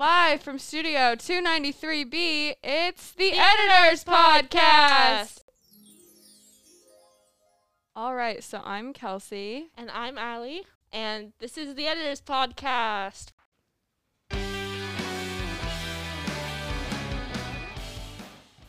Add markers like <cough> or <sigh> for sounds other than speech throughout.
Live from Studio 293B, it's the, Editors Podcast. All right, so I'm Kelsie. And I'm Aly, and this is the Editors Podcast.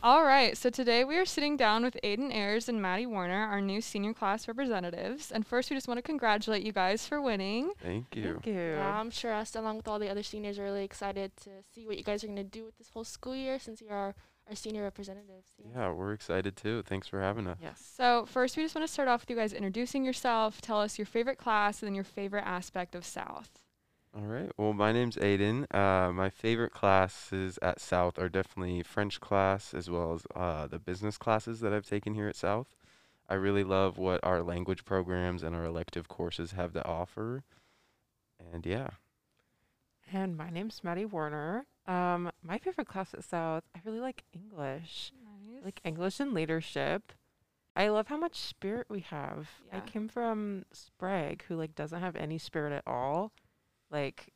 All right, so today we are sitting down with Aiden Ayres and Maddie Warner, our new senior class representatives. And first, we just want to congratulate you guys for winning. Thank you. Thank you. Yeah, I'm sure us, along with all the other seniors, are really excited to see what you guys are going to do with this whole school year since you're our, our senior representatives. Yeah, we're excited too. Thanks for having us. Yes. So, first, we just want to start off with you guys introducing yourself. Tell us your favorite class and then your favorite aspect of South. All right. Well, my name's Aiden. Uh, my favorite classes at South are definitely French class as well as uh, the business classes that I've taken here at South. I really love what our language programs and our elective courses have to offer. And yeah, And my name's Maddie Warner. Um, my favorite class at South, I really like English. Nice. Like English and leadership. I love how much spirit we have. I came from Sprague, who like doesn't have any spirit at all. Like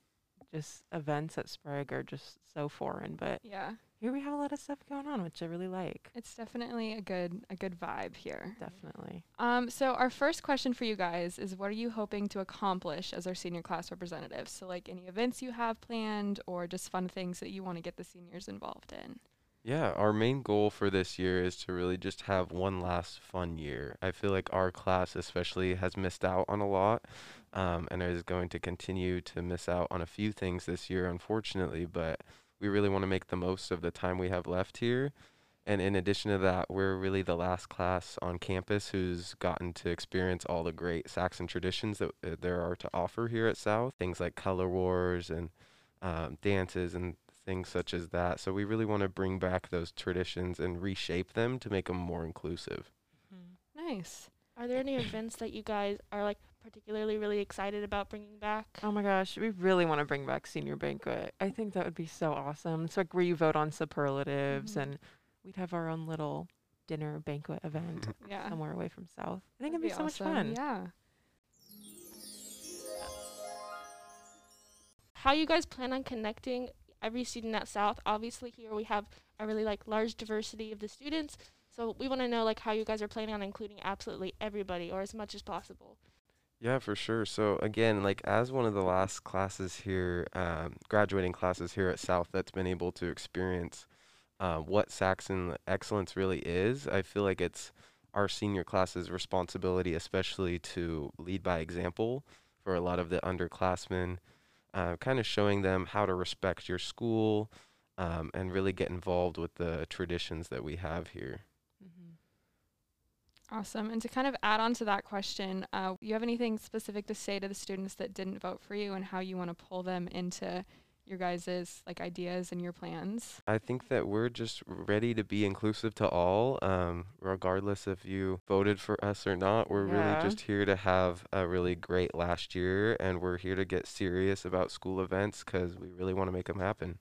just events at Sprague are just so foreign. But yeah, here we have a lot of stuff going on, which I really like. it's definitely a good a good vibe here. Definitely. Um, so our first question for you guys is what are you hoping to accomplish as our senior class representatives? So like any events you have planned or just fun things that you want to get the seniors involved in. Yeah, our main goal for this year is to really just have one last fun year. I feel like our class, especially, has missed out on a lot um, and is going to continue to miss out on a few things this year, unfortunately. But we really want to make the most of the time we have left here. And in addition to that, we're really the last class on campus who's gotten to experience all the great Saxon traditions that uh, there are to offer here at South. Things like color wars and um, dances and things such as that. So we really want to bring back those traditions and reshape them to make them more inclusive. Nice. Are there any events that you guys are like particularly really excited about bringing back? Oh my gosh, we really want to bring back senior banquet. I think that would be so awesome. It's like where you vote on superlatives Mhm. and we'd have our own little dinner banquet event <laughs> Yeah. somewhere away from South. I think That'd it'd be, so much fun. Yeah. How you guys plan on connecting every student at South? Obviously, here we have a really like large diversity of the students. So we want to know like how you guys are planning on including absolutely everybody or as much as possible. Yeah, for sure. So again, like as one of the last classes here, um, graduating classes here at South that's been able to experience uh, what Saxon excellence really is, I feel like it's our senior class's responsibility, especially to lead by example for a lot of the underclassmen, uh, kind of showing them how to respect your school um, and really get involved with the traditions that we have here. Mm-hmm. Awesome. And to kind of add on to that question, uh, you have anything specific to say to the students that didn't vote for you and how you want to pull them into your guys' like ideas and your plans? I think that we're just ready to be inclusive to all, um, regardless if you voted for us or not. We're Yeah. really just here to have a really great last year, and we're here to get serious about school events because we really want to make them happen.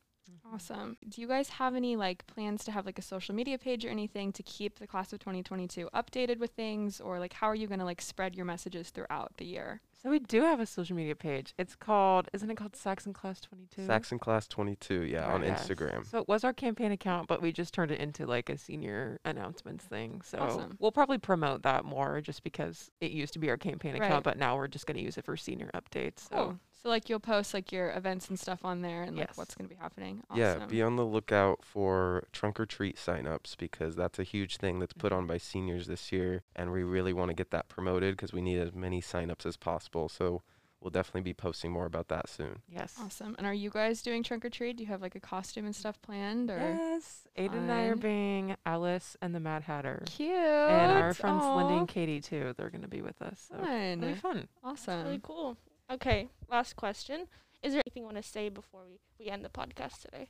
Awesome. Do you guys have any like plans to have like a social media page or anything to keep the class of 2022 updated with things or like how are you going to like spread your messages throughout the year? So we do have a social media page. It's called, isn't it called Saxon Class 22? Saxon Class 22, yeah, on Yes. Instagram. So it was our campaign account, but we just turned it into like a senior announcements thing. So Awesome. we'll probably promote that more just because it used to be our campaign Right. account, but now we're just going to use it for senior updates. So Cool. So like you'll post like your events and stuff on there and like what's going to be happening. Awesome. Yeah, be on the lookout for trunk or treat signups because that's a huge thing that's put mm-hmm. on by seniors this year, and we really want to get that promoted because we need as many signups as possible. So we'll definitely be posting more about that soon. yes. Awesome. And are you guys doing trunk or treat? Do you have like a costume and stuff planned or Yes. Aiden and I are being Alice and the Mad Hatter. cute? And our friends Lindy and Katie too. They're going to be with us. So it'll be Fun. fun. Awesome. Really cool. Okay, last question. Is there anything you want to say before we, we end the podcast today?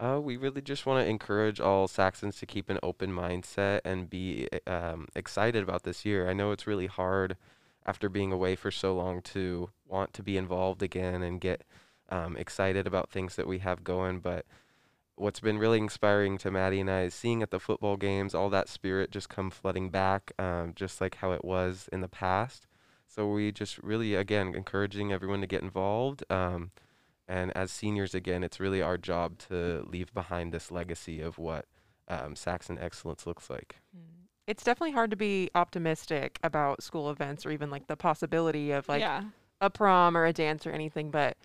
Uh, we really just want to encourage all Saxons to keep an open mindset and be um, excited about this year. I know it's really hard after being away for so long to want to be involved again and get um, excited about things that we have going. But what's been really inspiring to Maddie and I is seeing at the football games all that spirit just come flooding back, um, just like how it was in the past. So we just really, again, encouraging everyone to get involved. Um, And as seniors, again, it's really our job to leave behind this legacy of what um, Saxon excellence looks like. Mm. It's definitely hard to be optimistic about school events or even like the possibility of like yeah. a prom or a dance or anything, but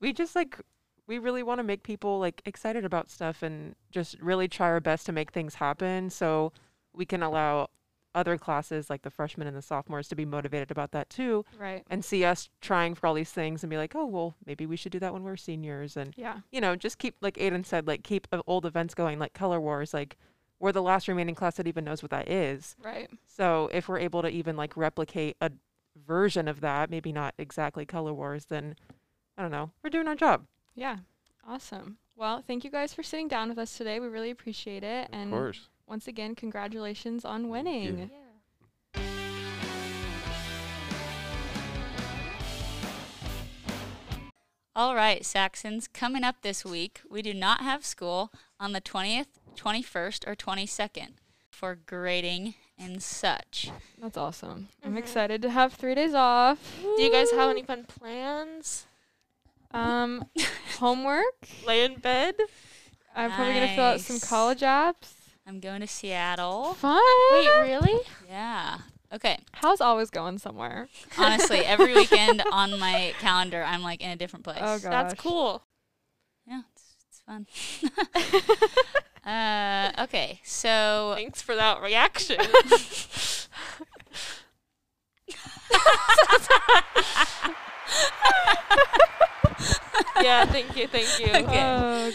we just like we really want to make people like excited about stuff and just really try our best to make things happen so we can allow other classes like the freshmen and the sophomores to be motivated about that too Right. and see us trying for all these things and be like, "Oh, well, maybe we should do that when we're seniors." And Yeah. you know, just keep like Aiden said, like keep old events going like Color Wars, like we're the last remaining class that even knows what that is. Right. So if we're able to even like replicate a version of that, maybe not exactly Color Wars, then I don't know, we're doing our job. Yeah. Awesome. Well, thank you guys for sitting down with us today. We really appreciate it. Of and course. once again, congratulations on you. winning. Yeah. All right, Saxons, coming up this week, we do not have school on the 20th, 21st, or 22nd for grading and such. That's awesome. I'm Mhm. excited to have three days off. Do you guys have any fun plans? Um, <laughs> homework. Lay in bed? I'm probably gonna fill out some college apps. I'm going to Seattle. Fun. Wait, really? Yeah. Okay. How's always going somewhere? Honestly, every <laughs> weekend on my calendar, I'm like in a different place. Oh, That's cool. Yeah, it's, it's fun. <laughs> <laughs> uh, okay, so Thanks for that reaction. yeah, thank you, thank you. Okay. Oh,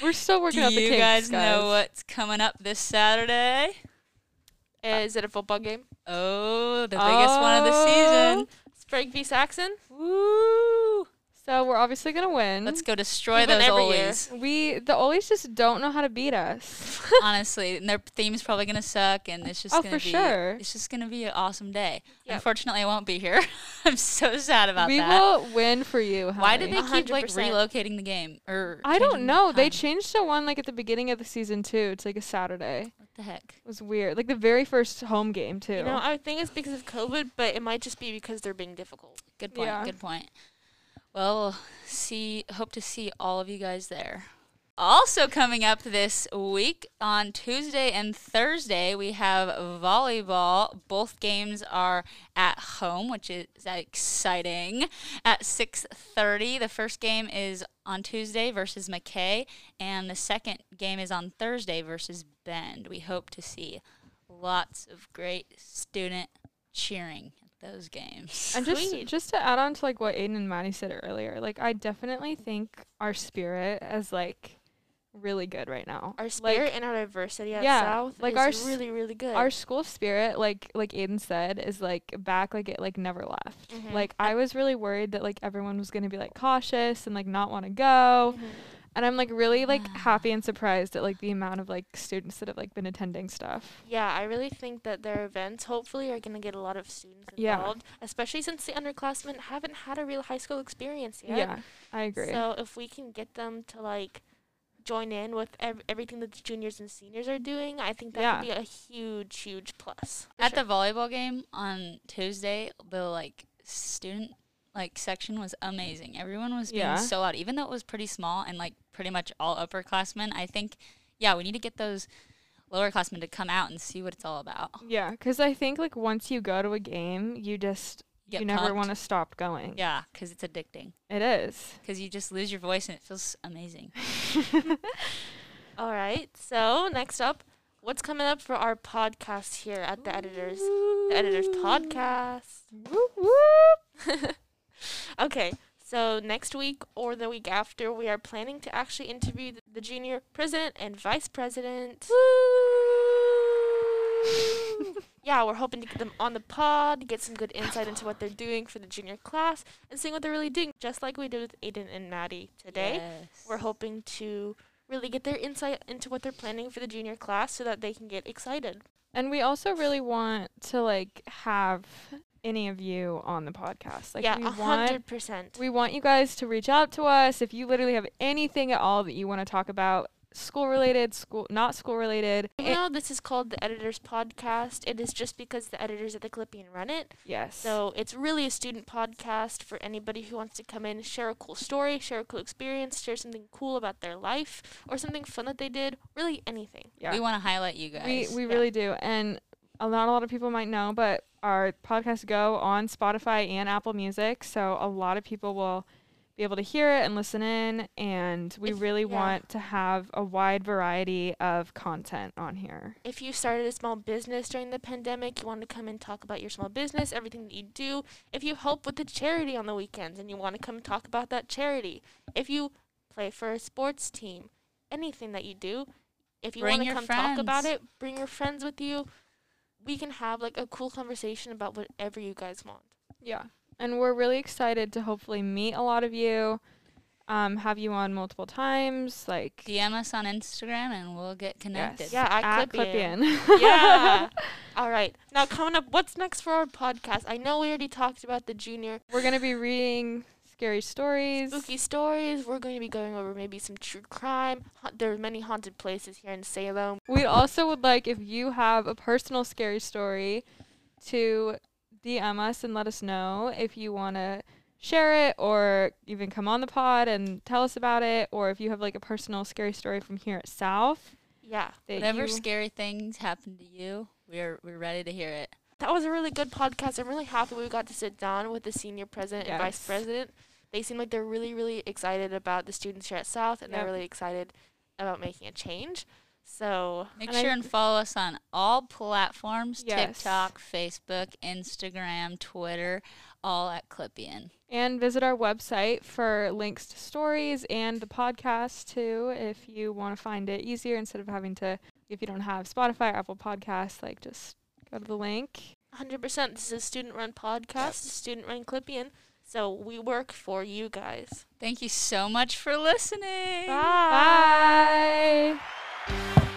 we're still working do out the you kinks, guys know guys. what's coming up this Saturday? Is it a football game? Oh, the biggest one of the Oh. season. Sprague v. Saxon? Woo! So we're obviously gonna win. Let's go destroy We those every year. We the Olies just don't know how to beat us. <laughs> Honestly, and their theme's probably gonna suck, and it's just Oh, gonna for be sure. it's just gonna be an awesome day. Yep. Unfortunately, I won't be here. <laughs> I'm so sad about we that. We will win for you. Why did Halley. they keep like relocating the game? Or I don't changing know. They changed to one like at the beginning of the season too. It's like a Saturday. The heck? It was weird. Like the very first home game too. You know, I think it's because of COVID, but it might just be because they're being difficult. Good point. Yeah. Good point. Well, see, hope to see all of you guys there. Also coming up this week on Tuesday and Thursday, we have volleyball. Both games are at home, which is exciting. At 6:30, the first game is on Tuesday versus McKay, and the second game is on Thursday versus Bend. We hope to see lots of great student cheering at those games. And just Sweet. just to add on to like what Aiden and Maddie said earlier, like I definitely think our spirit is like really good right now. Our Like, spirit and our diversity at yeah, South like is our really, really good. our school spirit, like like Aiden said, is like back like it like never left. Mhm. Like I was really worried that like everyone was gonna be like cautious and like not want to go. Mhm. And I'm like really like happy and surprised at like the amount of like students that have like been attending stuff. Yeah, I really think that their events hopefully are going to get a lot of students Yeah. involved, especially since the underclassmen haven't had a real high school experience yet. Yeah, I agree. So if we can get them to like join in with ev- everything that the juniors and seniors are doing, I think that Yeah. could be a huge, huge plus. At sure. the volleyball game on Tuesday, the like student like section was amazing. Everyone was being Yeah. so loud, even though it was pretty small and like pretty much all upperclassmen. I think, yeah, we need to get those lowerclassmen to come out and see what it's all about. yeah, because I think like once you go to a game, you just Get you never want to stop going. Yeah, because it's addicting. It is. Because you just lose your voice and it feels amazing. <laughs> <laughs> All right. So next up, what's coming up for our podcast here at the editors? The editors podcast. Whoop, whoop. <laughs> Okay. So next week or the week after, we are planning to actually interview the junior president and vice president. Yeah, we're hoping to get them on the pod, get some good insight into what they're doing for the junior class, and seeing what they're really doing, just like we did with Aiden and Maddie today. Yes. We're hoping to really get their insight into what they're planning for the junior class so that they can get excited. And we also really want to like have any of you on the podcast. Like yeah, we a hundred percent. we want you guys to reach out to us if you literally have anything at all that you want to talk about. School related, school not school related. You know, this is called the Editors Podcast. It is just because the editors at the Clippian run it. yes. So it's really a student podcast for anybody who wants to come in, share a cool story, share a cool experience, share something cool about their life, or something fun that they did. Really anything. yeah. We want to highlight you guys. We we Yeah. really do, and a not a lot of people might know, but our podcasts go on Spotify and Apple Music, so a lot of people will be able to hear it and listen in, and we If- really yeah. want to have a wide variety of content on here. If you started a small business during the pandemic, you want to come and talk about your small business, everything that you do. If you help with the charity on the weekends and you want to come and talk about that charity. If you play for a sports team, anything that you do, if you want to your come talk about it, bring your friends with you. We can have like a cool conversation about whatever you guys want. Yeah, and we're really excited to hopefully meet a lot of you, um, have you on multiple times, like DM us on Instagram and we'll get connected. Yeah, I at clip in. <laughs> Yeah. <laughs> All right. Now coming up, what's next for our podcast? I know we already talked about the junior We're gonna be reading scary stories. spooky stories. We're going to be going over maybe some true crime. Ha- There are many haunted places here in Salem. We also would like if you have a personal scary story to DM us and let us know if you want to share it or even come on the pod and tell us about it or if you have like a personal scary story from here at South. Yeah. Whatever you- scary things happen to you, we're we're ready to hear it. That was a really good podcast. I'm really happy we got to sit down with the senior president and vice Yes. president. They seem like they're really, really excited about the students here at South, and Yep. they're really excited about making a change. So Make And sure th- and follow us on all platforms Yes. TikTok, Facebook, Instagram, Twitter, all at Clippian. and visit our website for links to stories and the podcast too if you want to find it easier instead of having to if you don't have Spotify or Apple Podcasts like just go to the link. 100%. This is a student run podcast, student run Clippian. So we work for you guys. Thank you so much for listening. Bye. Bye. Thank you.